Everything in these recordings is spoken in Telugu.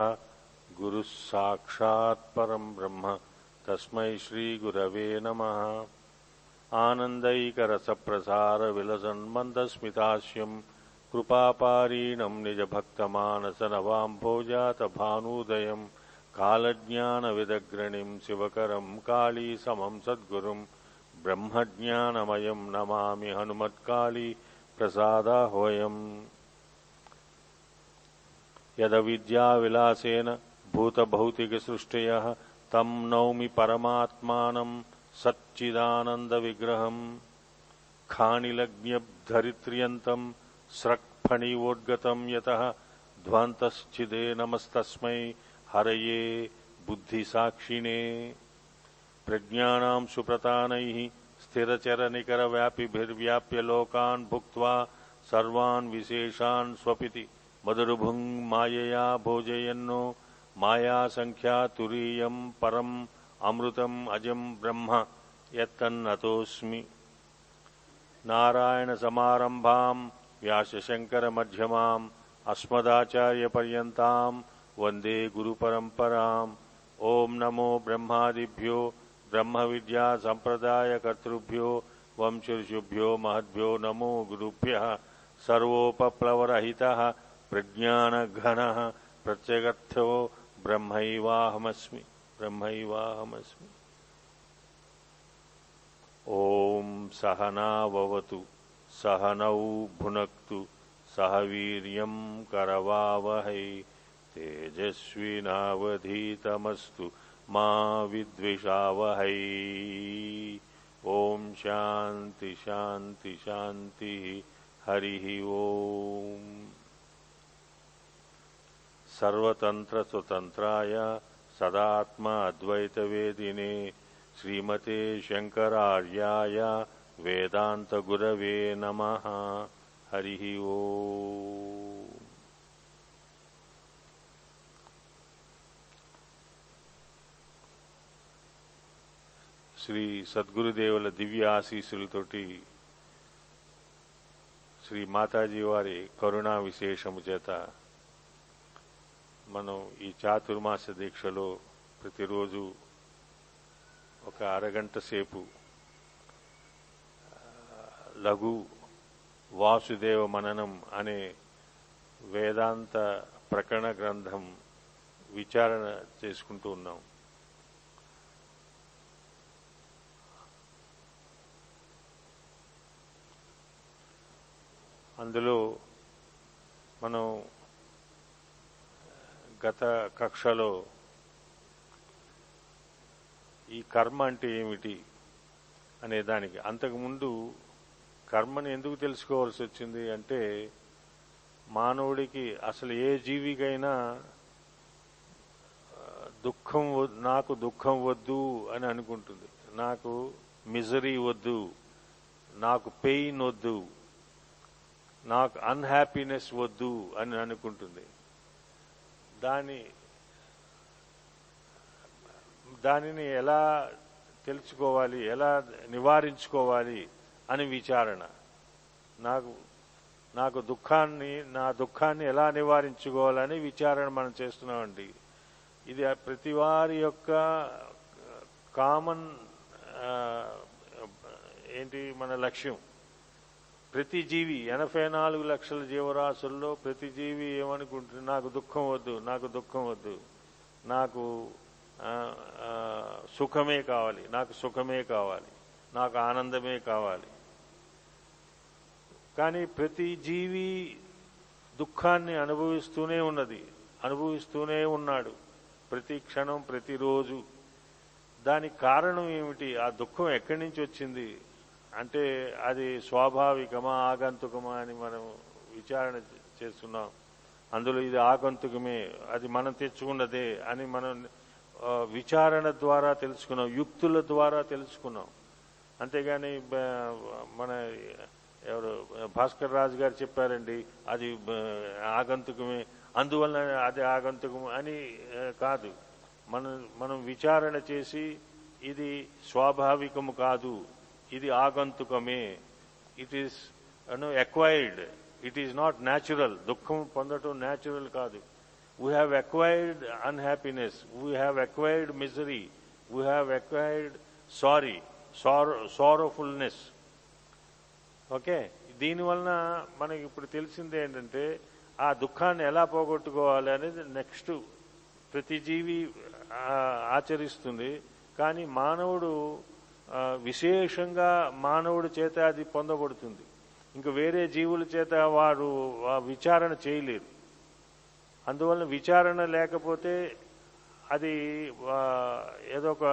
गुरुः साक्षात् परम् ब्रह्म। तस्मै श्रीगुरवे नमः। आनन्दैकरसप्रसारविलसन्मन्दस्मितास्यम् कृपापारीणम् निजभक्तमानसनवाम्भोजातभानुदयम् कालज्ञानविदग्रणिम् शिवकरम् कालीसमम् ब्रह्म ब्रह्मज्ञानमयम् नमा हनुमत्काली प्रसादाह्वयम् यदविद्याविलासेन भूतभौतिकसृष्टय तं नौमि परमात्मानं सच्चिदानन्दविग्रहम्। खाणिलग्न्यब्धरित्र्यन्तं स्रक्फणीवोद्गतं यतः ध्वान्तश्चिदे नमस्तस्मै हरये बुद्धिसाक्षिणे। प्रज्ञानां सुप्रतानैः स्थिरचरनिकरव्यापिभिर्व्याप्य लोकान् भुक्त्वा सर्वान् विशेषान् स्वपिति। मदुर्भुङ् मायया भोजयन्नो मायासङ्ख्या तुरीयम् परम्, अमृतम् अजम् ब्रह्म, यत्तन्नतोऽस्मि। नारायणसमारम्भाम्, व्यासशङ्करमध्यमाम्, अस्मदाचार्यपर्यन्ताम्, वंदे गुरुपरम्पराम्। ॐ नमो ब्रह्मादिभ्यो, ब्रह्मविद्यासम्प्रदायकर्तृभ्यो, वंशऋषुभ्यो, महद्भ्यो, नमो गुरुभ्यः, सर्वोपप्लवरहितः। प्रज्ञानघनः प्रत्यगत्थो ब्रह्मैवाहमस्मि ब्रह्मैवाहमस्मि। ॐ सहनाववतु सहनौ भुन सह वीर्यम् करवावहै तेजस्विनावधीतमस्तु मा विद्विषावहै। ॐ शान्ति शान्ति, शान्तिः, हरिः ओम्। సర్వతంత్ర స్వతంత్రాయ సదాత్మ అద్వైత వేదినే శ్రీమతే శంకరార్యాయ వేదాంత గురవే నమ హరి ఓం శ్రీ సద్గురుదేవుల దివ్య ఆశీస్సులతోటి శ్రీ మాతాజీ వారి కరుణా విశేషము చేత మనం ఈ చాతుర్మాస దీక్షలో ప్రతిరోజు ఒక అరగంట సేపు లఘు వాసుదేవ మననం అనే వేదాంత ప్రకరణ గ్రంథం విచారణ చేసుకుంటూ ఉన్నాం. అందులో మనం గత కక్షలో ఈ కర్మ అంటే ఏమిటి అనే దానికి అంతకుముందు కర్మని ఎందుకు తెలుసుకోవాల్సి వచ్చింది అంటే మానవుడికి అసలు ఏ జీవికైనా దుఃఖం నాకు దుఃఖం వద్దు అని అనుకుంటుంది. నాకు మిజరీ వద్దు నాకు పెయిన్ వద్దు నాకు అన్హ్యాపీనెస్ వద్దు అని అనుకుంటుంది. దాని దానిని ఎలా తెలుసుకోవాలి ఎలా నివారించుకోవాలి అని విచారణ. నాకు నాకు దుఃఖాన్ని నా దుఃఖాన్ని ఎలా నివారించుకోవాలని విచారణ మనం చేస్తున్నామండి. ఇది ప్రతి వారి యొక్క కామన్ ఏంటి మన లక్ష్యం. ప్రతి జీవి ఎనభై నాలుగు లక్షల జీవరాశుల్లో ప్రతి జీవి ఏమనుకుంటుంది నాకు దుఃఖం వద్దు నాకు దుఃఖం వద్దు. నాకు సుఖమే కావాలి. నాకు సుఖమే కావాలి. నాకు ఆనందమే కావాలి. కానీ ప్రతి జీవి దుఃఖాన్ని అనుభవిస్తూనే ఉన్నది. అనుభవిస్తూనే ఉన్నాడు. ప్రతి క్షణం ప్రతిరోజు దానికి కారణం ఏమిటి? ఆ దుఃఖం ఎక్కడి నుంచి వచ్చింది? అంటే అది స్వాభావికమా ఆగంతుకమా అని మనం విచారణ చేస్తున్నాం. అందులో ఇది ఆగంతుకమే అది మనం తెచ్చుకున్నదే అని మనం విచారణ ద్వారా తెలుసుకున్నాం యుక్తుల ద్వారా తెలుసుకున్నాం. అంతేగాని మన ఎవరు భాస్కర్ రాజు గారు చెప్పారండి అది ఆగంతుకమే అందువలన అది ఆగంతుకం అని కాదు. మనం మనం విచారణ చేసి ఇది స్వాభావికము కాదు. ఇది ఆగంతుకమే. It is acquired it is not natural దుఃఖం పొందటం న్యాచురల్ కాదు. We have acquired unhappiness we have acquired misery we have acquired sorry sorrow sorrowfulness okay దీనివలన మనకి ఇప్పుడు తెలిసింది ఏంటంటే ఆ దుఃఖాన్ని ఎలా పోగొట్టుకోవాలి అనేది నెక్స్ట్ ప్రతి జీవి ఆచరిస్తుంది. కానీ మానవుడు విశేషంగా మానవుడి చేత అది పొందబడుతుంది. ఇంకా వేరే జీవుల చేత వారు విచారణ చేయలేరు. అందువల్ల విచారణ లేకపోతే అది ఏదో ఒక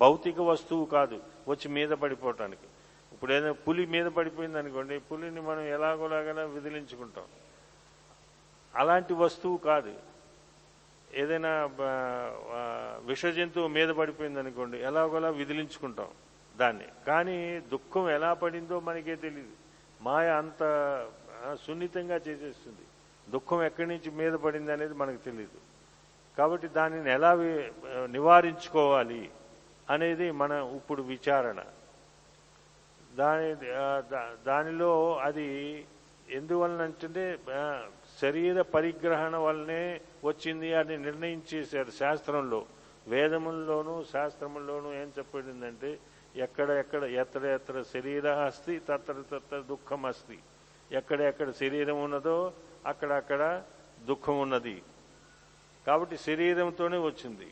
భౌతిక వస్తువు కాదు వచ్చి మీద పడిపోవటానికి. ఇప్పుడు ఏదైనా పులి మీద పడిపోయింది అనుకోండి పులిని మనం ఎలాగోలాగైనా విదిలించుకుంటాం. అలాంటి వస్తువు కాదు. ఏదైనా విషజంతువు విష జంతువు మీద పడిపోయింది అనుకోండి ఎలాగోలా విదిలించుకుంటాం దాన్ని. కానీ దుఃఖం ఎలా పడిందో మనకే తెలియదు మాయ అంత సున్నితంగా చేసేస్తుంది. దుఃఖం ఎక్కడి నుంచి మీద పడింది అనేది మనకు తెలియదు కాబట్టి దానిని ఎలా నివారించుకోవాలి అనేది మన ఇప్పుడు విచారణ. దాని దానిలో అది ఎందువలనంటే అంటే శరీర పరిగ్రహణ వల్లనే వచ్చింది అని నిర్ణయించేశారు శాస్త్రంలో. వేదముల్లోనూ శాస్త్రముల్లోనూ ఏం చెప్పబడిందంటే ఎక్కడ ఎక్కడ ఎత్ర ఎత్ర శరీర అస్తి తత్ర తత్ర దుఃఖం అస్తి. ఎక్కడ ఎక్కడ శరీరం ఉన్నదో అక్కడ అక్కడ దుఃఖం ఉన్నది. కాబట్టి శరీరంతోనే వచ్చింది.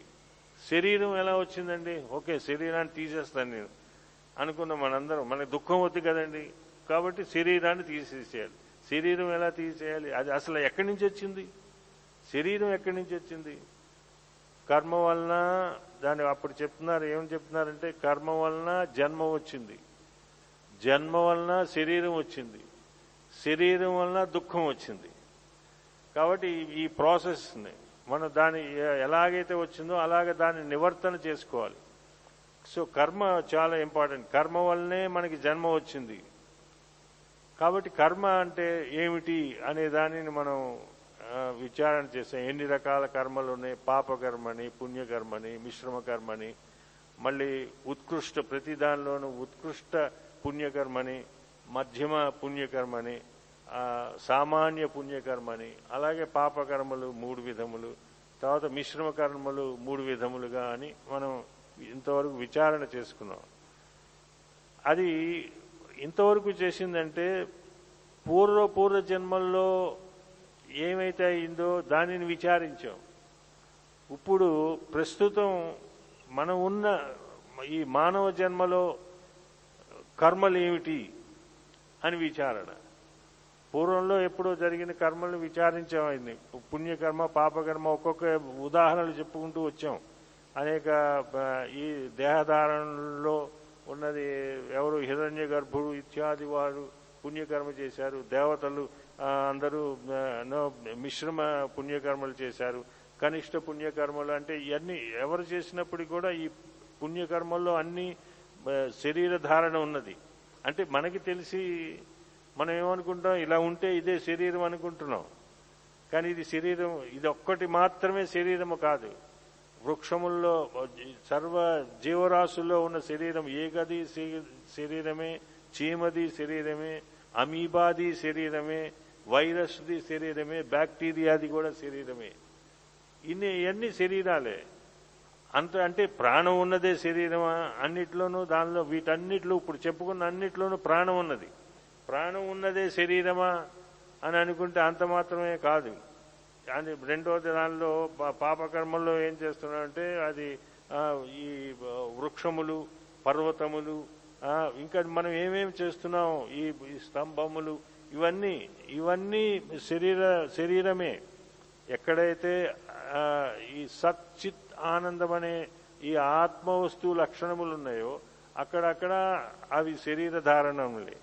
శరీరం ఎలా వచ్చిందండి? ఓకే శరీరాన్ని తీసేస్తాను నేను. అనుకున్న మనందరం మనకి దుఃఖం వద్దు కదండి. కాబట్టి శరీరాన్ని తీసేసేయాలి శరీరం ఎలా తీసేయాలి? అది అసలు ఎక్కడి నుంచి వచ్చింది? శరీరం ఎక్కడి నుంచి వచ్చింది? కర్మ వలన దాని అప్పుడు చెప్తున్నారు ఏమని చెప్తున్నారంటే కర్మ వలన జన్మ వచ్చింది. జన్మ వలన శరీరం వచ్చింది. శరీరం వలన దుఃఖం వచ్చింది. కాబట్టి ఈ- ప్రాసెస్ని మనం దాని ఎలాగైతే వచ్చిందో అలాగే దాన్ని నివర్తన చేసుకోవాలి. సో కర్మ చాలా ఇంపార్టెంట్. కర్మ వల్లనే మనకి జన్మ వచ్చింది. కాబట్టి కర్మ అంటే ఏమిటి అనే దానిని మనం విచారణ చేసాం. ఎన్ని రకాల కర్మలు ఉన్నాయి? పాపకర్మని పుణ్యకర్మని మిశ్రమ కర్మని మళ్ళీ ఉత్కృష్ట ప్రతి దానిలోనూ ఉత్కృష్ట పుణ్యకర్మని మధ్యమ పుణ్యకర్మని సామాన్య పుణ్యకర్మని అలాగే పాపకర్మలు మూడు విధములు తర్వాత మిశ్రమ కర్మలు మూడు విధములుగా అని మనం ఇంతవరకు విచారణ చేసుకున్నాం. అది ఇంతవరకు చేసిందంటే పూర్వ పూర్వ జన్మల్లో ఏమైతే అయిందో దానిని విచారించాం. ఇప్పుడు ప్రస్తుతం మనం ఉన్న ఈ మానవ జన్మలో కర్మలు ఏమిటి అని విచారణ. పూర్వంలో ఎప్పుడో జరిగిన కర్మలను విచారించామైంది పుణ్యకర్మ పాపకర్మ ఒక్కొక్క ఉదాహరణలు చెప్పుకుంటూ వచ్చాం. అనేక ఈ దేహధారణలో ఉన్నది ఎవరు హిరణ్య గర్భుడు ఇత్యాది వారు పుణ్యకర్మ చేశారు. దేవతలు అందరూ నో, మిశ్రమ పుణ్యకర్మలు చేశారు. కనిష్ట పుణ్యకర్మలు అంటే ఇవన్నీ ఎవరు చేసినప్పటికీ కూడా ఈ పుణ్యకర్మల్లో అన్ని శరీర ధారణ ఉన్నది. అంటే మనకి తెలిసి మనం ఏమనుకుంటాం ఇలా ఉంటే ఇదే శరీరం అనుకుంటున్నాం. కానీ ఇది శరీరం ఇది ఒక్కటి మాత్రమే శరీరము కాదు. వృక్షముల్లో సర్వ జీవరాశుల్లో ఉన్న శరీరం ఏగది శరీరమే? చీమది శరీరమే? అమీబాది శరీరమే? వైరస్ది శరీరమే? బ్యాక్టీరియాది కూడా శరీరమే. ఇన్ని ఇవన్నీ శరీరాలే. అంత అంటే ప్రాణం ఉన్నదే శరీరమా? అన్నిట్లోనూ దానిలో వీటన్నిటిలో ఇప్పుడు చెప్పుకున్న అన్నిట్లోనూ ప్రాణం ఉన్నది. ప్రాణం ఉన్నదే శరీరమా? అని అనుకుంటే అంత మాత్రమే కాదు. అని రెండోది దానిలో పాపకర్మల్లో ఏం చేస్తున్నారంటే అది ఈ వృక్షములు పర్వతములు ఇంకా మనం ఏమేమి చేస్తున్నాం ఈ స్తంభములు ఇవన్నీ ఇవన్నీ శరీర శరీరమే. ఎక్కడైతే ఈ సచ్చిత్ ఆనందం అనే ఈ ఆత్మ వస్తువు లక్షణములు ఉన్నాయో అక్కడక్కడ అవి శరీర ధారణములే.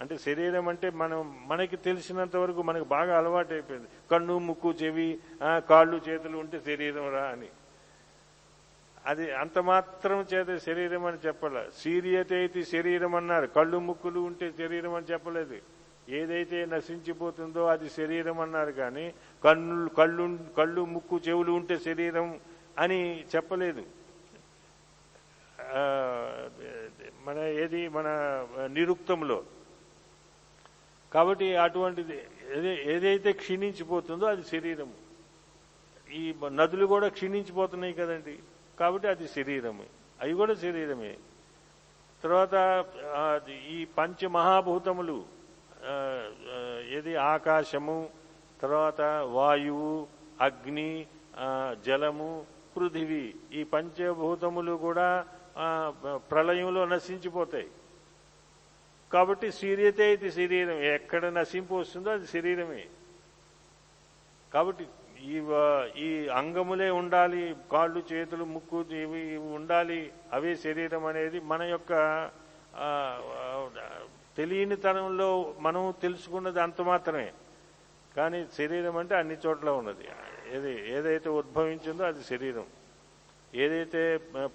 అంటే శరీరం అంటే మనం మనకి తెలిసినంత వరకు మనకు బాగా అలవాటు అయిపోయింది కన్ను ముక్కు చెవి కాళ్ళు చేతులు ఉంటే శరీరం రా అని. అది అంత మాత్రం చేత శరీరం అని చెప్పాల. సీరియతే అయితే శరీరం అన్నారు. కళ్ళు ముక్కులు ఉంటే శరీరం అని చెప్పలేదు. ఏదైతే నశించిపోతుందో అది శరీరం అన్నారు కానీ కన్ను కళ్ళు కళ్ళు ముక్కు చెవులు ఉంటే శరీరం అని చెప్పలేదు. మన ఏది? మన నిరుక్తంలో. కాబట్టి అటువంటిది ఏదైతే క్షీణించిపోతుందో అది శరీరము. ఈ నదులు కూడా క్షీణించిపోతున్నాయి కదండి. కాబట్టి అది శరీరమే. అవి కూడా శరీరమే. తర్వాత ఈ పంచమహాభూతములు మహాభూతములు ఏది ఆకాశము తర్వాత వాయువు అగ్ని జలము పృథివీ. ఈ పంచభూతములు కూడా ప్రళయంలో నశించిపోతాయి. కాబట్టి శరీరతే ఇది శరీరం ఎక్కడ నశింపు వస్తుందో అది శరీరమే. కాబట్టి ఈ ఈ అంగములే ఉండాలి కాళ్ళు చేతులు ముక్కు ఇవి ఇవి ఉండాలి అవే శరీరం అనేది మన యొక్క తెలియని తనంలో మనం తెలుసుకున్నది అంత మాత్రమే. కానీ శరీరం అంటే అన్ని చోట్ల ఉన్నది. ఏది ఏదైతే ఉద్భవించిందో అది శరీరం. ఏదైతే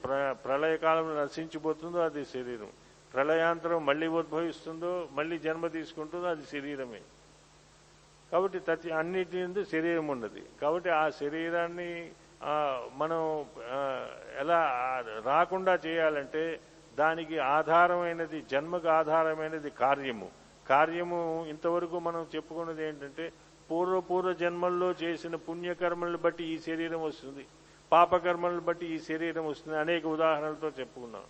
ప్ర ప్రళయకాలంలో నశించిపోతుందో అది శరీరం. ప్రళయాంతరం మళ్ళీ ఉద్భవిస్తుందో మళ్ళీ జన్మ తీసుకుంటుందో అది శరీరమే. కాబట్టి ప్రతి అన్నిటి ఎందు శరీరం ఉన్నది. కాబట్టి ఆ శరీరాన్ని మనం ఎలా రాకుండా చేయాలంటే దానికి ఆధారమైనది జన్మకు ఆధారమైనది కార్యము. కార్యము ఇంతవరకు మనం చెప్పుకున్నది ఏంటంటే పూర్వపూర్వ జన్మల్లో చేసిన పుణ్యకర్మలను బట్టి ఈ శరీరం వస్తుంది. పాపకర్మలను బట్టి ఈ శరీరం వస్తుంది. అనేక ఉదాహరణలతో చెప్పుకున్నాం.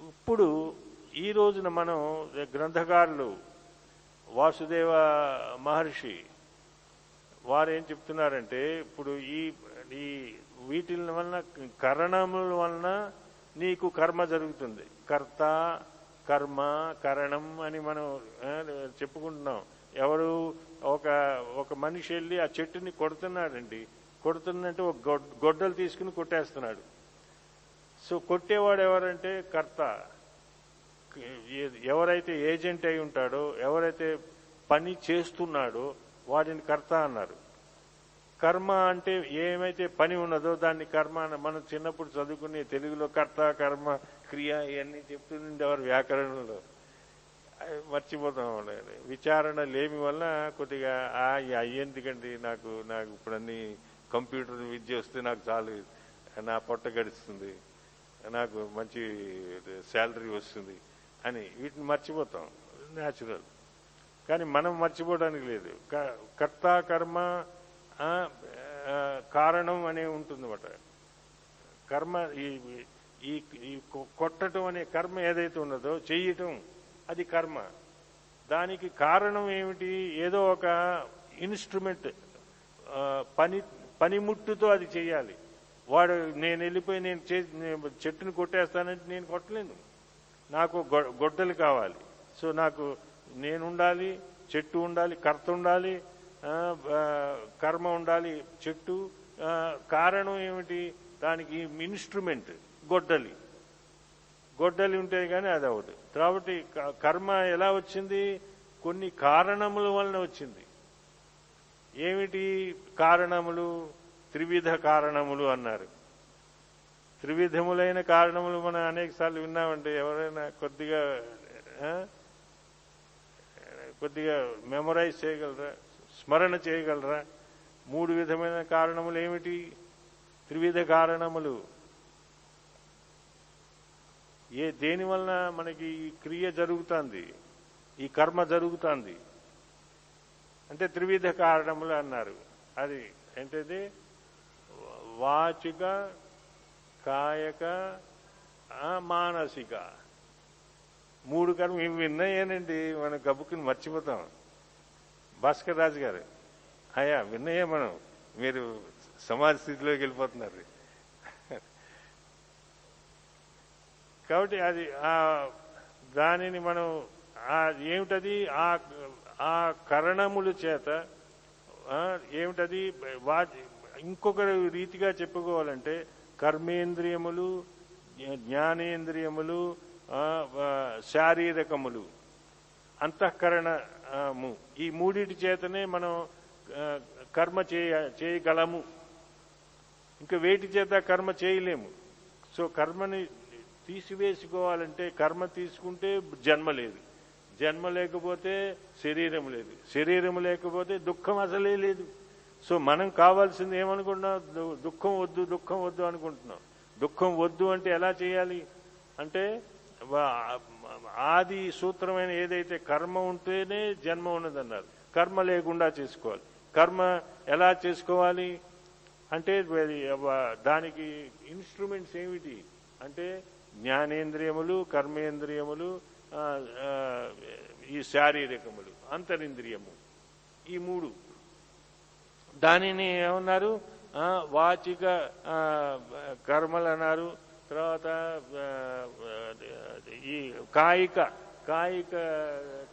ఇప్పుడు ఈ రోజున మనం గ్రంథకారులు వాసుదేవ మహర్షి వారు ఏం చెప్తున్నారంటే ఇప్పుడు ఈ ఈ వీటి వలన కరణముల వలన నీకు కర్మ జరుగుతుంది. కర్త కర్మ కరణం అని మనం చెప్పుకుంటున్నాం. ఎవరు ఒక ఒక మనిషి వెళ్ళి ఆ చెట్టుని కొడుతున్నాడండి. కొడుతున్నట్టు ఒక గొడ్- గొడ్డలు తీసుకుని కొట్టేస్తున్నాడు. సో కొట్టేవాడు ఎవరంటే కర్త. ఎవరైతే ఏజెంట్ అయి ఉంటాడో ఎవరైతే పని చేస్తున్నాడో వాడిని కర్త అన్నారు. కర్మ అంటే ఏమైతే పని ఉన్నదో దాన్ని కర్మ అని మనం చిన్నప్పుడు చదువుకునే తెలుగులో కర్త కర్మ క్రియ ఇవన్నీ చెప్తుండేవారు వ్యాకరణంలో. మర్చిపోతాం విచారణ లేమి వల్ల కొద్దిగా ఆ అయ్యేందుకండి నాకు నాకు ఇప్పుడన్నీ కంప్యూటర్ విద్య వస్తే నాకు చాలు. నా పొట్ట గడుస్తుంది. నాకు మంచి శాలరీ వస్తుంది అని వీటిని మర్చిపోతాం. న్యాచురల్ కానీ మనం మర్చిపోవడానికి లేదు. కర్త కర్మ కారణం అనే ఉంటుందన్నమాట. కర్మ ఈ ఈ కొ- కొట్టడం అనే కర్మ ఏదైతే ఉన్నదో చేయటం అది కర్మ. దానికి కారణం ఏమిటి? ఏదో ఒక ఇన్స్ట్రుమెంట్ పని పనిముట్టుతో అది చేయాలి వాడు నేను వెళ్ళిపోయి నేను చే- నేను చెట్టుని కొట్టేస్తానంటే నేను కొట్టలేను. నాకు గొడ్డలు కావాలి. సో నాకు నేను ఉండాలి చెట్టు ఉండాలి కర్త ఉండాలి కర్మ ఉండాలి చెట్టు కారణం ఏమిటి? దానికి ఇన్స్ట్రుమెంట్ గొడ్డలి. గొడ్డలి ఉంటే కానీ అది అవ్వదు. కాబట్టి క- కర్మ ఎలా వచ్చింది? కొన్ని కారణముల వలన వచ్చింది. ఏమిటి కారణములు? త్రివిధ కారణములు అన్నారు. త్రివిధములైన కారణములు మనం అనేక సార్లు విన్నామంటే ఎవరైనా కొద్దిగా కొద్దిగా మెమరైజ్ చేయగలరా? స్మరణ చేయగలరా? మూడు విధమైన కారణములు ఏమిటి? త్రివిధ కారణములు. ఏ దేని వలన మనకి ఈ క్రియ జరుగుతుంది? ఈ కర్మ జరుగుతుంది. అంటే త్రివిధ కారణములు అన్నారు. అది ఏంటది? వాచిక కాయక మానసిక. మూడు కర్మ ఇవి విన్నాయేనండి మనం గబుక్కుని మర్చిపోతాం. భాస్కర్ రాజు గారు అయ్యా విన్నాయే మనం. మీరు సమాజ స్థితిలోకి వెళ్ళిపోతున్నారు. కాబట్టి అది ఆ దానిని మనం ఏమిటది? ఆ ఆ కరణముల చేత ఏమిటది? వా ఇంకొక రీతిగా చెప్పుకోవాలంటే కర్మేంద్రియములు జ్ఞానేంద్రియములు శారీరకములు అంతఃకరణము. ఈ మూడిటి చేతనే మనం కర్మ చేయ చేయగలము. ఇంకా వేటి చేత కర్మ చేయలేము. సో కర్మని తీసివేసుకోవాలంటే కర్మ తీసుకుంటే జన్మ లేదు. జన్మ లేకపోతే శరీరం లేదు. శరీరం లేకపోతే దుఃఖం అసలే లేదు. సో మనం కావాల్సింది ఏమనుకుంటున్నాం? దుఃఖం వద్దు దుఃఖం వద్దు అనుకుంటున్నాం. దుఃఖం వద్దు అంటే ఎలా చేయాలి? అంటే ఆది సూత్రమైన ఏదైతే కర్మ ఉంటేనే జన్మ ఉన్నదన్నారు. కర్మ లేకుండా చేసుకోవాలి. కర్మ ఎలా చేసుకోవాలి? అంటే దానికి ఇన్స్ట్రుమెంట్స్ ఏమిటి? అంటే జ్ఞానేంద్రియములు కర్మేంద్రియములు ఈ శారీరకములు అంతరింద్రియము. ఈ మూడు. దానిని ఏమన్నారు? వాచిక కర్మలు అన్నారు. తర్వాత ఈ కాయిక కాయిక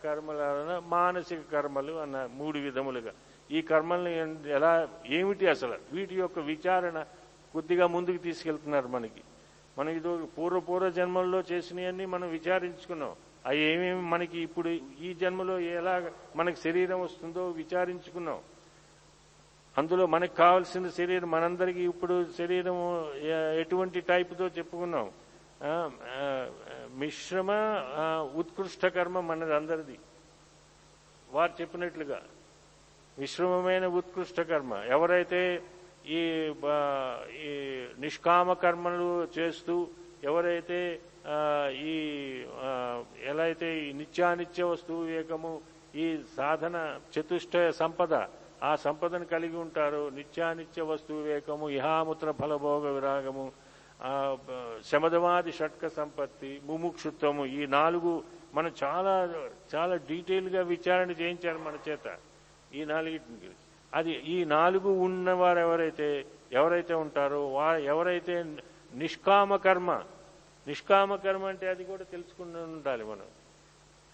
కర్మలు మానసిక కర్మలు అన్న మూడు విధములుగా. ఈ కర్మల్ని ఎలా ఏమిటి అసలు? వీటి యొక్క విచారణ కొద్దిగా ముందుకు తీసుకెళ్తున్నారు మనకి. మనం ఇది పూర్వ పూర్వ జన్మల్లో చేసినవన్నీ మనం విచారించుకున్నాం. అవి ఏమేమి మనకి ఇప్పుడు ఈ జన్మలో ఎలా మనకి శరీరం వస్తుందో విచారించుకున్నాం. అందులో మనకు కావాల్సిన శరీరం. మనందరికీ ఇప్పుడు శరీరం ఎటువంటి టైప్తో చెప్పుకున్నాం? మిశ్రమ ఉత్కృష్ట కర్మ మనది అందరిది. వారు చెప్పినట్లుగా మిశ్రమమైన ఉత్కృష్ట కర్మ. ఎవరైతే ఈ ఈ నిష్కామ కర్మలు చేస్తూ ఎవరైతే ఈ ఎలా అయితే ఈ నిత్యానిత్య వస్తువు వివేకము ఈ సాధన చతుష్టయ సంపద ఆ సంపదను కలిగి ఉంటారు. నిత్యానిత్య వస్తు వివేకము ఇహాముత్ర ఫలభోగ విరాగము ఆ, శమధవాది షట్క సంపత్తి ముముక్షుత్వము ఈ నాలుగు మనం చాలా చాలా డీటెయిల్గా విచారణ చేయించారు మన చేత. ఈ నాలుగిటికి అది ఈ నాలుగు ఉన్నవారు ఎవరైతే ఎవరైతే ఉంటారో వా ఎవరైతే నిష్కామ కర్మ నిష్కామ కర్మ అంటే అది కూడా తెలుసుకుని ఉండాలి మనం.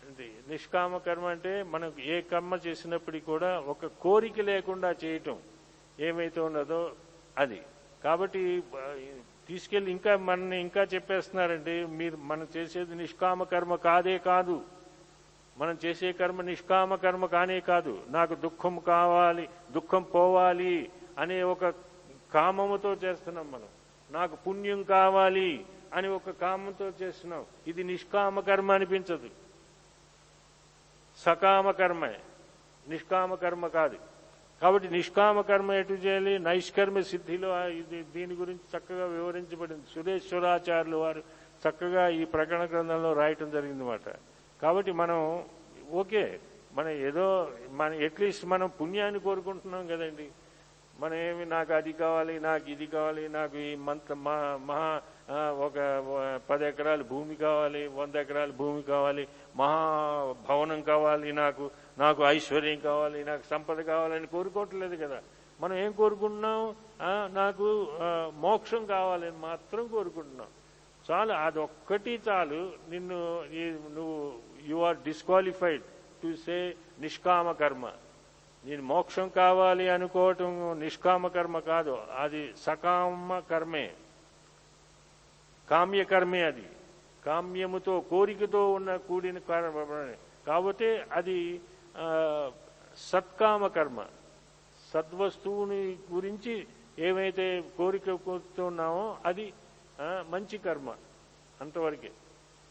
ఇది నిష్కామ కర్మ అంటే మనం ఏ కర్మ చేసినప్పటికీ కూడా ఒక కోరిక లేకుండా చేయటం ఏమైతే ఉన్నదో అది. కాబట్టి తీసుకెళ్ళి తీసుకెళ్ళి ఇంకా మనని ఇంకా చెప్పేస్తున్నారండి మీరు మనం చేసేది నిష్కామ కర్మ కాదే కాదు. మనం చేసే కర్మ నిష్కామ కర్మ కానే కాదు. నాకు దుఃఖం కావాలి దుఃఖం పోవాలి అనే ఒక కామముతో చేస్తున్నాం మనం. నాకు పుణ్యం కావాలి అని ఒక కామంతో చేస్తున్నాం. ఇది నిష్కామ కర్మ అనిపించదు. సకామ కర్మే నిష్కామ కర్మ కాదు కాబట్టి నిష్కామ కర్మ ఎటు చేయాలి? నైష్కర్మ సిద్ధిలో ఇది దీని గురించి చక్కగా వివరించబడింది. సురేశ్వరాచార్యులు వారు చక్కగా ఈ ప్రకటన గ్రంథంలో రాయటం జరిగిందన్నమాట. కాబట్టి మనం ఓకే మనం ఏదో మన అట్లీస్ట్ మనం పుణ్యాన్ని కోరుకుంటున్నాం కదండి. మనం ఏమి నాకు అది కావాలి నాకు ఇది కావాలి నాకు ఈ మంత్ మహా ఒక పది ఎకరాల భూమి కావాలి వంద ఎకరాల భూమి కావాలి మహా భవనం కావాలి నాకు నాకు ఐశ్వర్యం కావాలి నాకు సంపద కావాలని కోరుకోవట్లేదు కదా. మనం ఏం కోరుకుంటున్నాం? నాకు మోక్షం కావాలని మాత్రం కోరుకుంటున్నాం. చాలు అదొక్కటి చాలు. నిన్ను నువ్వు you are disqualified to say నిష్కామ కర్మ. నేను మోక్షం కావాలి అనుకోవటం నిష్కామ కర్మ కాదు. అది సకామ కర్మే. కామ్య కర్మే అది. కామ్యముతో కోరికతో ఉన్న కూడిన కారణం కాబట్టి అది సత్కామ కర్మ. సద్వస్తువుని గురించి ఏమైతే కోరిక కోరుతున్నామో అది మంచి కర్మ అంతవరకే.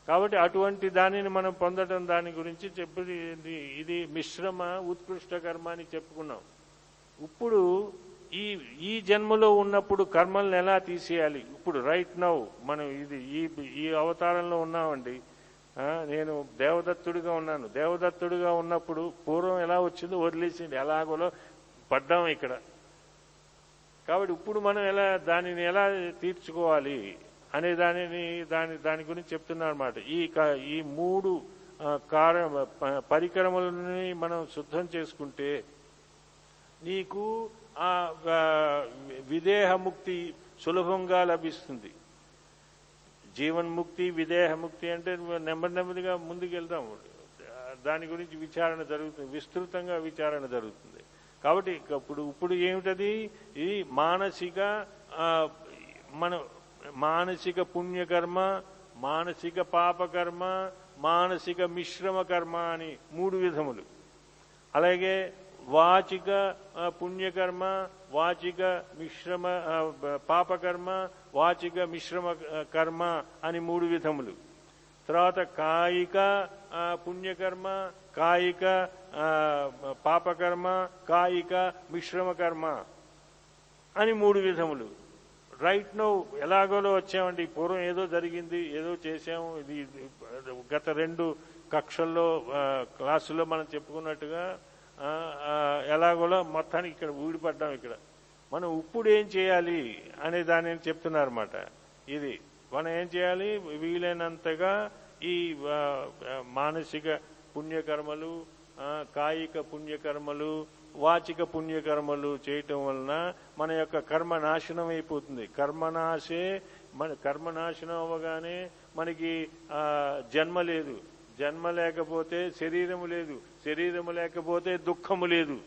కాబట్టి అటువంటి దానిని మనం పొందడం దాని గురించి చెప్పి ఇది మిశ్రమ ఉత్కృష్ట కర్మ అని చెప్పుకున్నాం. ఇప్పుడు ఈ ఈ జన్మలో ఉన్నప్పుడు కర్మల్ని ఎలా తీసేయాలి? ఇప్పుడు రైట్ నౌ మనం ఇది ఈ ఈ అవతారంలో ఉన్నామండి. నేను దేవదత్తుడిగా ఉన్నాను. దేవదత్తుడిగా ఉన్నప్పుడు పూర్వం ఎలా వచ్చిందో వదిలేసింది. ఎలాగోలో పడ్డాం ఇక్కడ. కాబట్టి ఇప్పుడు మనం ఎలా దానిని ఎలా తీర్చుకోవాలి అనే దానిని దాని దాని గురించి చెప్తున్నా అనమాట ఈ క- ఈ మూడు కార పరికరములని మనం శుద్ధం చేసుకుంటే నీకు ఆ విదేహముక్తి సులభంగా లభిస్తుంది. జీవన్ముక్తి విదేహముక్తి అంటే నెమ్మది నెమ్మదిగా ముందుకెళ్తాము దాని గురించి విచారణ జరుగుతుంది. విస్తృతంగా విచారణ జరుగుతుంది. కాబట్టి ఇప్పుడు ఇప్పుడు ఏమిటది? ఇది మానసిక మన మానసిక పుణ్యకర్మ మానసిక పాపకర్మ మానసిక మిశ్రమ కర్మ అని మూడు విధములు. అలాగే వాచిక పుణ్యకర్మ వాచిక మిశ్రమ పాపకర్మ వాచిక మిశ్రమ కర్మ అని మూడు విధములు. తర్వాత కాయిక పుణ్యకర్మ కాయిక పాపకర్మ కాయిక మిశ్రమ కర్మ అని మూడు విధములు. రైట్ నో ఎలాగోలో వచ్చామండి. పూర్వం ఏదో జరిగింది ఏదో చేసాము ఇది గత రెండు కక్షల్లో క్లాసుల్లో మనం చెప్పుకున్నట్టుగా ఎలాగోలా మొత్తానికి ఇక్కడ ఊడిపడ్డాం ఇక్కడ. మనం ఇప్పుడు ఏం చేయాలి అనే దానిని చెప్తున్నారన్నమాట. ఇది మనం ఏం చేయాలి? వీలైనంతగా ఈ మానసిక పుణ్యకర్మలు కాయిక పుణ్యకర్మలు వాచిక పుణ్యకర్మలు చేయటం వలన మన యొక్క కర్మ నాశనం అయిపోతుంది. కర్మనాశే మన కర్మనాశనం అవ్వగానే మనకి జన్మ లేదు. జన్మ లేకపోతే శరీరము లేదు. శరీరము లేకపోతే దుఃఖము లేదు.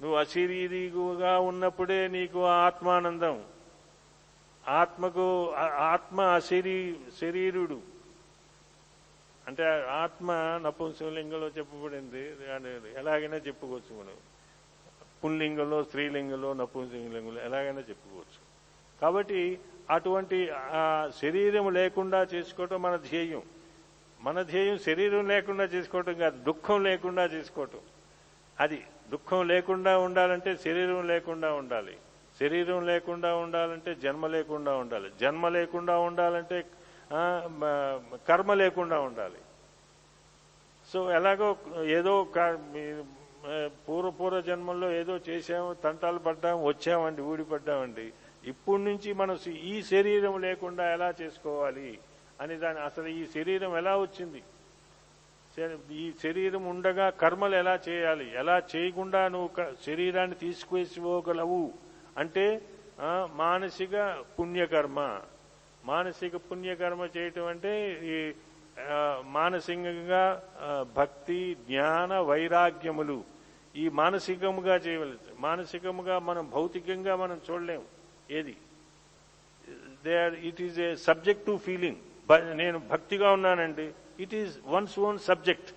నువ్వు అశరీరిగా ఉన్నప్పుడే నీకు ఆత్మానందం. ఆత్మకు ఆత్మ అశరీ శరీరుడు. అంటే ఆత్మ నపుంసకలింగంలో చెప్పబడింది. ఎలాగైనా చెప్పుకోవచ్చు మనం. పుల్లింగంలో స్త్రీలింగంలో నపుంసకలింగంలో ఎలాగైనా చెప్పుకోవచ్చు. కాబట్టి అటువంటి శరీరం లేకుండా చేసుకోవటం మన ధ్యేయం. మన ధ్యేయం శరీరం లేకుండా చేసుకోవటం కాదు దుఃఖం లేకుండా చేసుకోవటం. అది దుఃఖం లేకుండా ఉండాలంటే శరీరం లేకుండా ఉండాలి. శరీరం లేకుండా ఉండాలంటే జన్మ లేకుండా ఉండాలి. జన్మ లేకుండా ఉండాలంటే కర్మ లేకుండా ఉండాలి. సో ఎలాగో ఏదో పూర్వ పూర్వ జన్మల్లో ఏదో చేసాము తంటాలు పడ్డాము వచ్చామండి ఊడిపడ్డామండి. ఇప్పటి నుంచి మనం ఈ శరీరం లేకుండా ఎలా చేసుకోవాలి? అని దాని అసలు ఈ శరీరం ఎలా వచ్చింది? ఈ శరీరం ఉండగా కర్మలు ఎలా చేయాలి? ఎలా చేయకుండా నువ్వు క- శరీరాన్ని తీసుకువేసిపోగలవు? అంటే మానసిక పుణ్యకర్మ. మానసిక పుణ్యకర్మ చేయటం అంటే ఈ మానసికంగా భక్తి జ్ఞాన వైరాగ్యములు. ఈ మానసికముగా చేయవలసి మానసికముగా మనం భౌతికంగా మనం చూడలేం ఏది? They it is a subject to feeling. నేను భక్తిగా ఉన్నానండి. It is one's own subject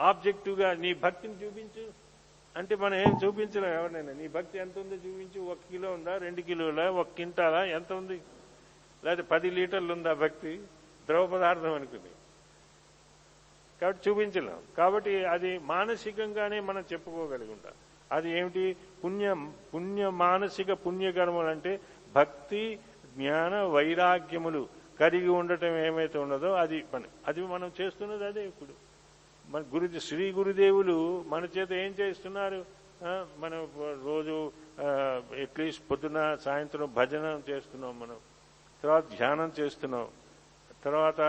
ఆబ్జెక్టివ్గా నీ భక్తిని చూపించు. అంటే మనం ఏం చూపించలేం ఎవరినైనా. నీ భక్తి ఎంత ఉందో చూపించు. ఒక కిలో ఉందా? రెండు కిలోల? ఒక కింటాలా ఎంత ఉంది? లేకపోతే పది లీటర్లు ఉందా భక్తి? ద్రవ పదార్థం అనుకుని కాబట్టి చూపించలేం. కాబట్టి అది మానసికంగానే మనం చెప్పుకోగలుగుంటాం. అది ఏమిటి? పుణ్య పుణ్య మానసిక పుణ్యకర్మలు అంటే భక్తి జ్ఞాన వైరాగ్యములు. కలిగి ఉండటం ఏమైతే ఉన్నదో అది పని. అది మనం చేస్తున్నది అదే ఇప్పుడు. మన గురు శ్రీ గురుదేవులు మన చేత ఏం చేస్తున్నారు? మనం రోజు అట్లీస్ట్ పొద్దున సాయంత్రం భజన చేస్తున్నాం మనం. తర్వాత ధ్యానం చేస్తున్నాం. తర్వాత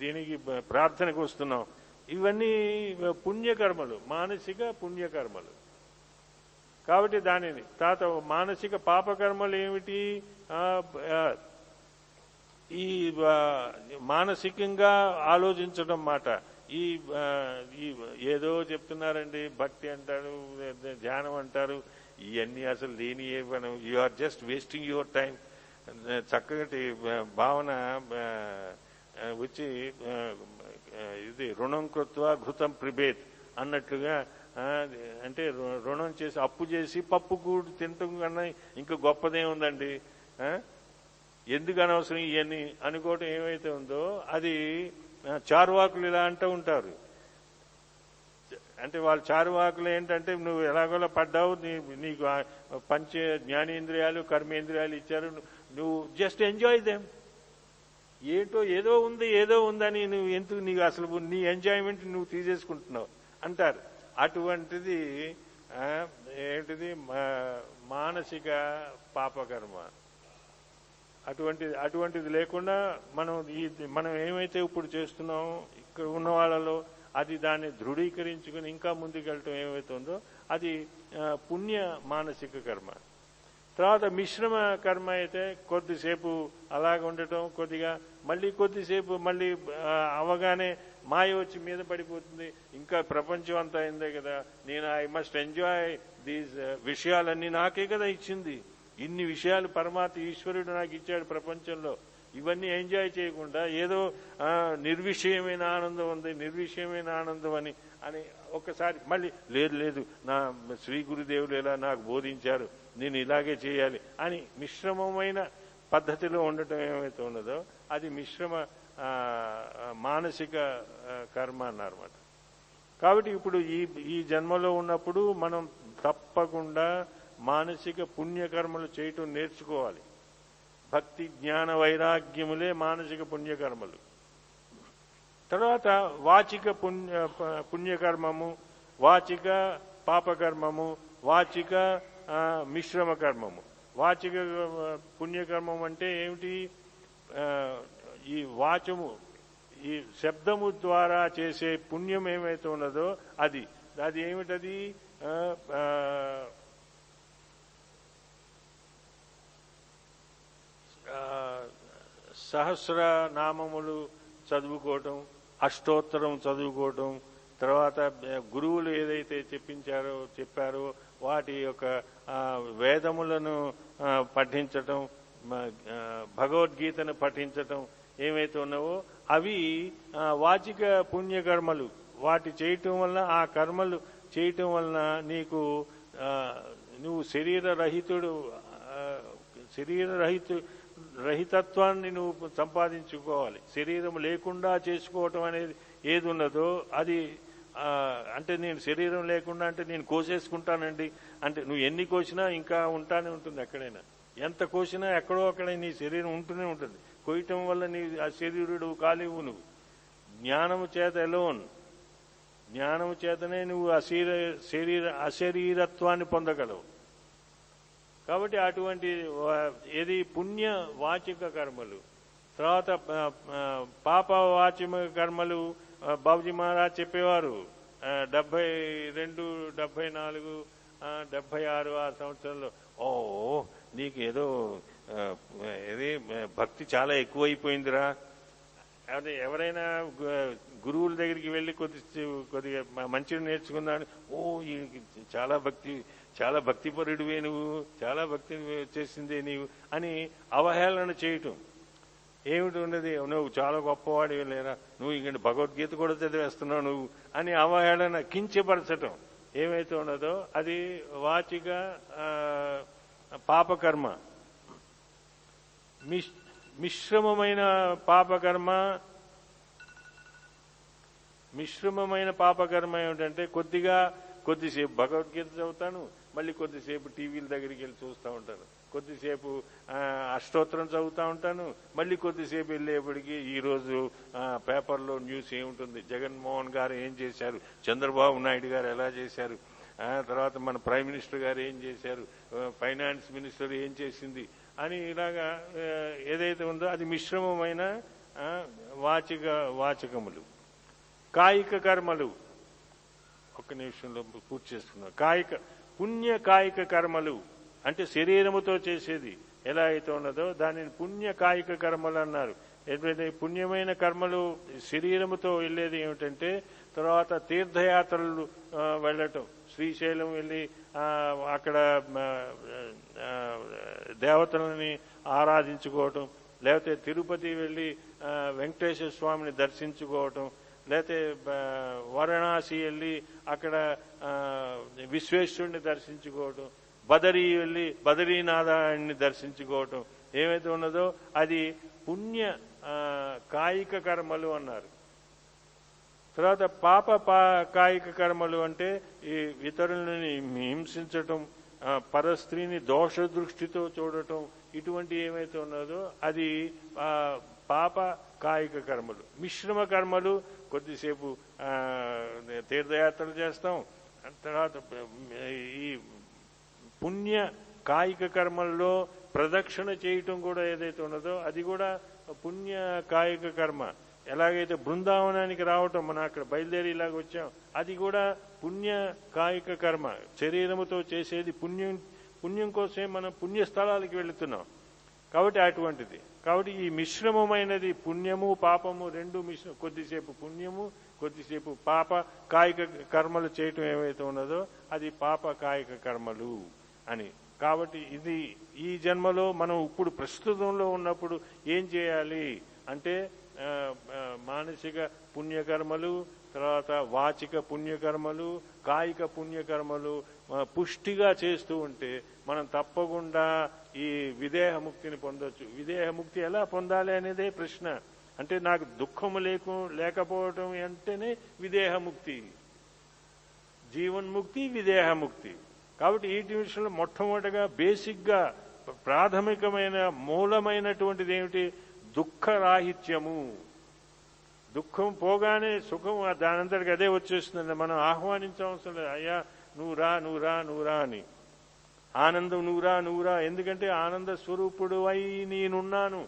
దీనికి ప్రార్థనకు వస్తున్నాం. ఇవన్నీ పుణ్యకర్మలు మానసిక పుణ్యకర్మలు. కాబట్టి దానిని తాత మానసిక పాపకర్మలు ఏమిటి? ఈ మానసికంగా ఆలోచించడం మాట. ఈ ఏదో చెప్తున్నారండి భక్తి అంటారు ధ్యానం అంటారు. ఇవన్నీ అసలు లేని మనం you are just wasting your time చక్కటి భావన వచ్చి ఇది రుణం కృత్వ ఘృతం ప్రిబేత్ అన్నట్లుగా అంటే రుణం చేసి అప్పు చేసి పప్పు కూడు తినటం కన్నా ఇంకా గొప్పదే ఉందండి. ఎందుకు అనవసరం ఇవన్నీ అనుకోవటం ఏమైతే ఉందో అది చారువాకులు ఇలా అంటూ ఉంటారు. అంటే వాళ్ళ చారువాకులు ఏంటంటే నువ్వు ఎలాగోలా పడ్డావు నీ నీకు పంచ జ్ఞానేంద్రియాలు కర్మేంద్రియాలు ఇచ్చారు నువ్వు జస్ట్ ఎంజాయ్ దెమ్ ఏంటో ఏదో ఉంది ఏదో ఉందని నువ్వు ఎందుకు నీకు అసలు నీ ఎంజాయ్మెంట్ నువ్వు తీసేసుకుంటున్నావు? అంటారు. అటువంటిది ఏంటిది మా- మానసిక పాపకర్మ. అటువంటిది అటువంటిది లేకుండా మనం ఈ మనం ఏమైతే ఇప్పుడు చేస్తున్నామో ఇక్కడ ఉన్న వాళ్ళలో అది దాన్ని దృఢీకరించుకుని ఇంకా ముందుకెళ్ళటం ఏమైతే ఉందో అది పుణ్య మానసిక కర్మ. తర్వాత మిశ్రమ కర్మ అయితే కొద్దిసేపు అలాగ ఉండటం కొద్దిగా మళ్ళీ కొద్దిసేపు మళ్ళీ అవగానే మాయ వచ్చి మీద పడిపోతుంది. ఇంకా ప్రపంచం అంతా అయిందే కదా. నేను I must enjoy these uh, విషయాలన్నీ నాకే కదా ఇచ్చింది. ఇన్ని విషయాలు పరమాత్మ ఈశ్వరుడు నాకు ఇచ్చాడు ప్రపంచంలో. ఇవన్నీ ఎంజాయ్ చేయకుండా ఏదో నిర్విషయమైన ఆనందం ఉంది నిర్విషయమైన ఆనందం అని అని ఒకసారి మళ్ళీ లేదు లేదు నా శ్రీ గురుదేవులు ఎలా నాకు బోధించారు నేను ఇలాగే చేయాలి అని మిశ్రమమైన పద్ధతిలో ఉండటం ఏమైతే ఉన్నదో అది మిశ్రమ మానసిక కర్మ అన్నారన్నమాట. కాబట్టి ఇప్పుడు ఈ ఈ జన్మలో ఉన్నప్పుడు మనం తప్పకుండా మానసిక పుణ్యకర్మలు చేయటం నేర్చుకోవాలి. భక్తి జ్ఞాన వైరాగ్యములే మానసిక పుణ్యకర్మలు. తర్వాత వాచిక పుణ్య పుణ్యకర్మము వాచిక పాపకర్మము వాచిక మిశ్రమ కర్మము. వాచిక పుణ్యకర్మం అంటే ఏమిటి? ఈ వాచము ఈ శబ్దము ద్వారా చేసే పుణ్యం ఏమైతే ఉన్నదో అది. అది ఏమిటది? సహస్ర నామములు చదువుకోవటం అష్టోత్తరం చదువుకోవటం తర్వాత గురువులు ఏదైతే చెప్పించారో చెప్పారో వాటి యొక్క వేదములను పఠించటం భగవద్గీతను పఠించటం ఏమైతే ఉన్నావో అవి వాచిక పుణ్యకర్మలు. వాటి చేయటం వలన ఆ కర్మలు చేయటం వలన నీకు నువ్వు శరీర రహితుడు శరీర రహితు రహితత్వాన్ని నువ్వు సంపాదించుకోవాలి. శరీరం లేకుండా చేసుకోవటం అనేది ఏది ఉన్నదో అది అంటే నేను శరీరం లేకుండా అంటే నేను కోసేసుకుంటానండి. అంటే నువ్వు ఎన్ని కోసినా ఇంకా ఉంటానే ఉంటుంది ఎక్కడైనా. ఎంత కోసినా ఎక్కడో అక్కడ నీ శరీరం ఉంటూనే ఉంటుంది. కోయటం వల్ల నీ ఆ శరీరుడు కాలివు నువ్వు. జ్ఞానము చేత ఎలోన్. జ్ఞానము చేతనే నువ్వు అశరీర శరీర అశరీరత్వాన్ని పొందగలవు. కాబట్టి అటువంటి ఏది పుణ్య వాచిక కర్మలు తర్వాత పాప వాచిక కర్మలు బాబుజీ మహారాజ్ చెప్పేవారు డెబ్బై రెండు డెబ్బై నాలుగు డెబ్బై ఆరు ఆ సంవత్సరంలో ఓ నీకు ఇది భక్తి చాలా ఎక్కువైపోయిందిరా. అది ఎవరైనా గురువుల దగ్గరికి వెళ్ళి కొద్ది కొద్దిగా మంచిని నేర్చుకున్నాడు ఓ చాలా భక్తి చాలా భక్తిపరుడివే నువ్వు చాలా భక్తి చేసిందే నీవు అని అవహేళన చేయటం. ఏమిటి ఉన్నది? నువ్వు చాలా గొప్పవాడివి లేరా? నువ్వు ఇంక భగవద్గీత కూడా చదివేస్తున్నావు నువ్వు అని అవహేళన కించపరచటం. ఏమైతే ఉన్నదో అది వాచిక పాపకర్మ. మిశ్రమమైన పాపకర్మ మిశ్రమమైన పాపకర్మ ఏమిటంటే కొద్దిగా కొద్దిసేపు భగవద్గీత చదువుతాను మళ్ళీ కొద్దిసేపు టీవీల దగ్గరికి వెళ్ళి చూస్తూ ఉంటాను. కొద్దిసేపు అష్టోత్తరం చదువుతూ ఉంటాను మళ్ళీ కొద్దిసేపు వెళ్ళేప్పటికి ఈరోజు పేపర్లో న్యూస్ ఏముంటుంది? జగన్మోహన్ గారు ఏం చేశారు? చంద్రబాబు నాయుడు గారు ఎలా చేశారు? తర్వాత మన ప్రైమ్ మినిస్టర్ గారు ఏం చేశారు? ఫైనాన్స్ మినిస్టర్ ఏం చేసింది? అని ఇలాగా ఏదైతే ఉందో అది మిశ్రమమైన వాచిక వాచకములు. కాయిక కర్మలు. ఒక్క నిమిషంలో పూర్తి చేస్తున్నా కాయిక పుణ్య కాయిక కర్మలు. అంటే శరీరముతో చేసేది ఎలా అయితే ఉన్నదో దానిని పుణ్య కాయిక కర్మలు అన్నారు. ఎప్పుడైతే పుణ్యమైన కర్మలు శరీరముతో వెళ్ళేది ఏమిటంటే తర్వాత తీర్థయాత్రలు వెళ్ళటం. శ్రీశైలం వెళ్ళి అక్కడ దేవతలని ఆరాధించుకోవటం లేకపోతే తిరుపతి వెళ్ళి వెంకటేశ్వర స్వామిని దర్శించుకోవటం లేకపోతే వారణాసి వెళ్ళి అక్కడ ఆ, విశ్వేశ్వరుని దర్శించుకోవటం బదరీ వెళ్ళి బదరీనాథాన్ని దర్శించుకోవటం ఏమైతే ఉన్నదో అది పుణ్య కాయిక కర్మలు అన్నారు. తర్వాత పాప పా కాయిక కర్మలు అంటే ఈ ఇతరులని హింసించటం పరస్త్రీని దోష దృష్టితో చూడటం ఇటువంటి ఏమైతే ఉన్నదో అది పాప కాయిక కర్మలు. మిశ్రమ కర్మలు కొద్దిసేపు తీర్థయాత్రలు చేస్తాం. తర్వాత ఈ పుణ్య కాయిక కర్మల్లో ప్రదక్షిణ చేయటం కూడా ఏదైతే ఉన్నదో అది కూడా పుణ్య కాయిక కర్మ. ఎలాగైతే బృందావనానికి రావటం మనం అక్కడ బయలుదేరి ఇలాగ వచ్చాం అది కూడా పుణ్య కాయిక కర్మ. శరీరముతో చేసేది పుణ్యం పుణ్యం కోసమే మనం పుణ్యస్థలాలకి వెళుతున్నాం. కాబట్టి అటువంటిది. కాబట్టి ఈ మిశ్రమమైనది పుణ్యము పాపము రెండు మిశ్ర కొద్దిసేపు పుణ్యము కొద్దిసేపు పాప కాయిక కర్మలు చేయటం ఏమైతే ఉన్నదో అది పాప కాయిక కర్మలు అని. కాబట్టి ఇది ఈ జన్మలో మనం ఇప్పుడు ప్రస్తుతంలో ఉన్నప్పుడు ఏం చేయాలి అంటే మానసిక పుణ్యకర్మలు తర్వాత వాచిక పుణ్యకర్మలు కాయిక పుణ్యకర్మలు పుష్టిగా చేస్తూ ఉంటే మనం తప్పకుండా ఈ విదేహముక్తిని పొందొచ్చు. విదేహముక్తి ఎలా పొందాలి అనేదే ప్రశ్న. అంటే నాకు దుఃఖము లేకు లేకపోవటం అంటేనే విదేహముక్తి. జీవన్ముక్తి విదేహముక్తి. కాబట్టి ఈ విషయంలో మొట్టమొదటిగా బేసిక్గా ప్రాథమికమైన మూలమైనటువంటిది ఏమిటి? దుఃఖరాహిత్యము దుఃఖం పోగానే సుఖం దానందరికి అదే వచ్చేస్తుంది మనం ఆహ్వానించవలసిన లేదు. అయ్యా నువ్వు రా నువ్వు రా నువ్వు రా అని. ఆనందం నువ్వురా నువ్వురా ఎందుకంటే ఆనంద స్వరూపుడు అయి నేనున్నాను.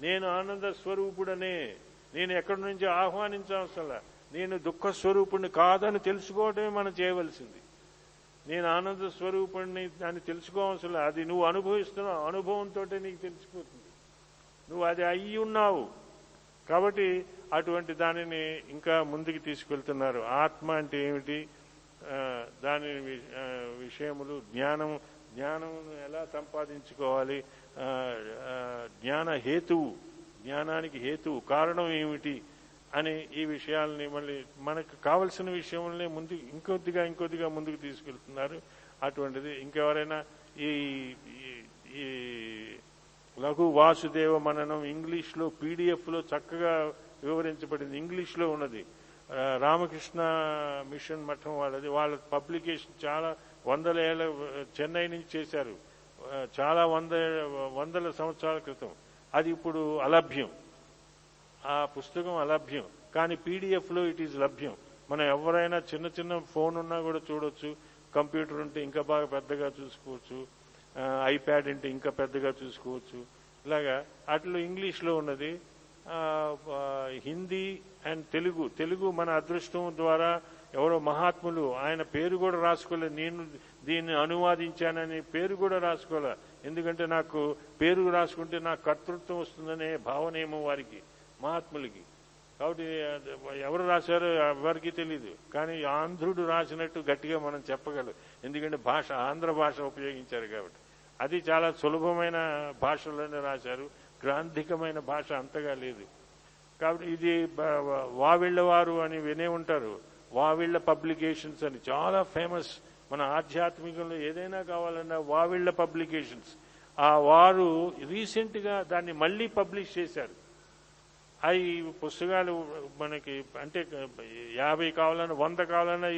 నేను ఆనంద స్వరూపుడనే. నేను ఎక్కడి నుంచి ఆహ్వానించవసలా నేను దుఃఖ స్వరూపుడిని కాదని తెలుసుకోవటమే మనం చేయవలసింది. నేను ఆనంద స్వరూపుడిని దాన్ని తెలుసుకోవాల్సిన అది నువ్వు అనుభవిస్తున్నావు. అనుభవంతో నీకు తెలిసిపోతుంది. నువ్వు అది అయ్యి ఉన్నావు. కాబట్టి అటువంటి దానిని ఇంకా ముందుకు తీసుకెళ్తున్నారు. ఆత్మ అంటే ఏమిటి? దాని వి- విషయములు జ్ఞానం జ్ఞానం ఎలా సంపాదించుకోవాలి? జ్ఞాన హేతువు జ్ఞానానికి హేతువు కారణం ఏమిటి? అని ఈ విషయాల్ని మళ్ళీ మనకు కావలసిన విషయంలోనే ముందు ఇంకొద్దిగా ఇంకొద్దిగా ముందుకు తీసుకెళ్తున్నారు. అటువంటిది ఇంకెవరైనా ఈ- ఈ లఘు వాసుదేవ మననం ఇంగ్లీష్లో పీడిఎఫ్లో చక్కగా వివరించబడింది. ఇంగ్లీష్లో ఉన్నది రామకృష్ణ మిషన్ మఠం వాళ్ళది. వాళ్ళ పబ్లికేషన్ చాలా వందల ఏళ్ళ చెన్నై నుంచి చేశారు. చాలా వంద వందల సంవత్సరాల క్రితం. అది ఇప్పుడు అలభ్యం. ఆ పుస్తకం అలభ్యం. కానీ పీడిఎఫ్లో ఇట్ ఈజ్ లభ్యం. మనం ఎవరైనా చిన్న చిన్న ఫోన్ ఉన్నా కూడా చూడొచ్చు. కంప్యూటర్ ఉంటే ఇంకా బాగా పెద్దగా చూసుకోవచ్చు. ఐప్యాడ్ అంటే ఇంకా పెద్దగా చూసుకోవచ్చు. ఇలాగా అట్లా ఇంగ్లీష్లో ఉన్నది. హిందీ అండ్ తెలుగు. తెలుగు మన అదృష్టం ద్వారా ఎవరో మహాత్ములు ఆయన పేరు కూడా రాసుకోలేదు నేను దీన్ని అనువాదించానని పేరు కూడా రాసుకోలే. ఎందుకంటే నాకు పేరు రాసుకుంటే నాకు కర్తృత్వం వస్తుందనే భావన ఏమో వారికి మహాత్ములకి. కాబట్టి ఎవరు రాశారో ఎవరికి తెలియదు కానీ ఆంధ్రుడు రాసినట్టు గట్టిగా మనం చెప్పగలం. ఎందుకంటే భాష ఆంధ్ర భాష ఉపయోగించారు కాబట్టి. అది చాలా సులభమైన భాషలోనే రాశారు. గ్రాంధికమైన భాష అంతగా లేదు. కాబట్టి ఇది వావిళ్ళవారు అని వినే ఉంటారు. వావిళ్ళ పబ్లికేషన్స్ అని. చాలా ఫేమస్ మన ఆధ్యాత్మికంలో ఏదైనా కావాలన్నా వావిళ్ళ పబ్లికేషన్స్. ఆ వారు రీసెంట్గా దాన్ని మళ్ళీ పబ్లిష్ చేశారు. అవి పుస్తకాలు మనకి అంటే యాభై కావాలన్నా వంద కావాలన్నా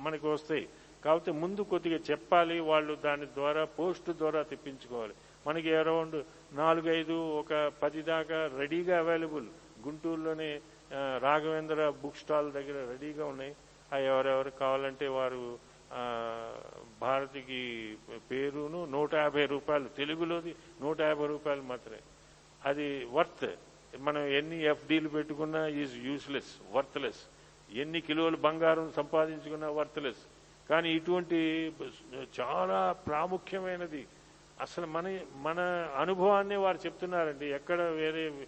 మనకి వస్తాయి. కాకపోతే ముందు కొద్దిగా చెప్పాలి వాళ్ళు దాని ద్వారా పోస్ట్ ద్వారా తెప్పించుకోవాలి. మనకి అరౌండ్ నాలుగైదు ఒక పది దాకా రెడీగా అవైలబుల్. గుంటూరులోనే రాఘవేంద్ర బుక్ స్టాల్ దగ్గర రెడీగా ఉన్నాయి. అవి ఎవరెవరు కావాలంటే వారు భారతికి పేరును నూట యాభై రూపాయలు తెలుగులోది నూట యాభై రూపాయలు మాత్రమే. అది వర్త్. మనం ఎన్ని ఎఫ్డీలు పెట్టుకున్నా ఈజ్ యూస్లెస్ వర్త్లెస్. ఎన్ని కిలోలు బంగారం సంపాదించుకున్నా వర్త్లెస్. కానీ ఇటువంటి చాలా ప్రాముఖ్యమైనది. అసలు మన మన అనుభవాన్ని వారు చెప్తున్నారండి. ఎక్కడ వేరే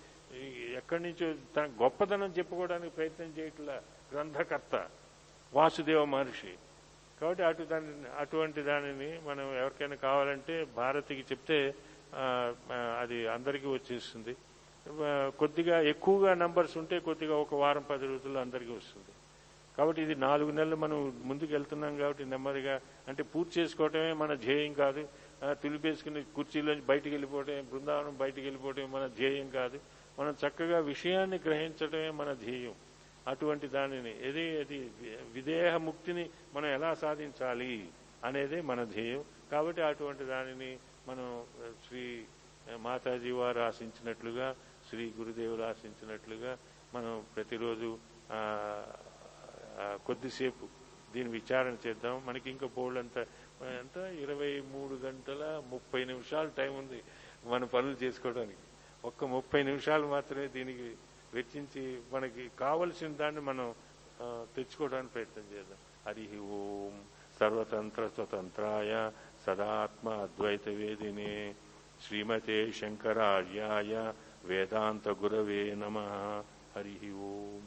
ఎక్కడి నుంచో తన గొప్పతనం చెప్పుకోవడానికి ప్రయత్నం చేయట్లా గ్రంథకర్త వాసుదేవ మహర్షి. కాబట్టి అటు దాని అటువంటి దానిని మనం ఎవరికైనా కావాలంటే భారతికి చెప్తే అది అందరికీ వచ్చేస్తుంది. కొద్దిగా ఎక్కువగా నంబర్స్ ఉంటే కొద్దిగా ఒక వారం పది రోజుల్లో అందరికీ వస్తుంది. కాబట్టి ఇది నాలుగు నెలలు మనం ముందుకు వెళ్తున్నాం కాబట్టి నెమ్మదిగా అంటే పూర్తి చేసుకోవటమే మన ధ్యేయం కాదు. తులిపేసుకుని కుర్చీలో బయటికి వెళ్ళిపోవటం బృందావనం బయటికి వెళ్ళిపోవటం మన ధ్యేయం కాదు. మనం చక్కగా విషయాన్ని గ్రహించటమే మన ధ్యేయం. అటువంటి దానిని ఏది అది విదేహ ముక్తిని మనం ఎలా సాధించాలి అనేదే మన ధ్యేయం. కాబట్టి అటువంటి దానిని మనం శ్రీ మాతాజీ వారు ఆశించినట్లుగా శ్రీ గురుదేవులు ఆశించినట్లుగా మనం ప్రతిరోజు కొద్దిసేపు దీని విచారణ చేద్దాం. మనకి ఇంకా బోల్డ్ అంత ఇరవై మూడు గంటల ముప్పై నిమిషాలు టైం ఉంది మన పనులు చేసుకోవడానికి. ఒక్క ముప్పై నిమిషాలు మాత్రమే దీనికి వెచ్చించి మనకి కావలసిన దాన్ని మనం తెచ్చుకోవడానికి ప్రయత్నం చేద్దాం. హరి ఓం సర్వతంత్ర స్వతంత్రాయ సదాత్మ అద్వైత వేదినే శ్రీమతే శంకరార్యాయ వేదాంత గురవే నమ హరి ఓం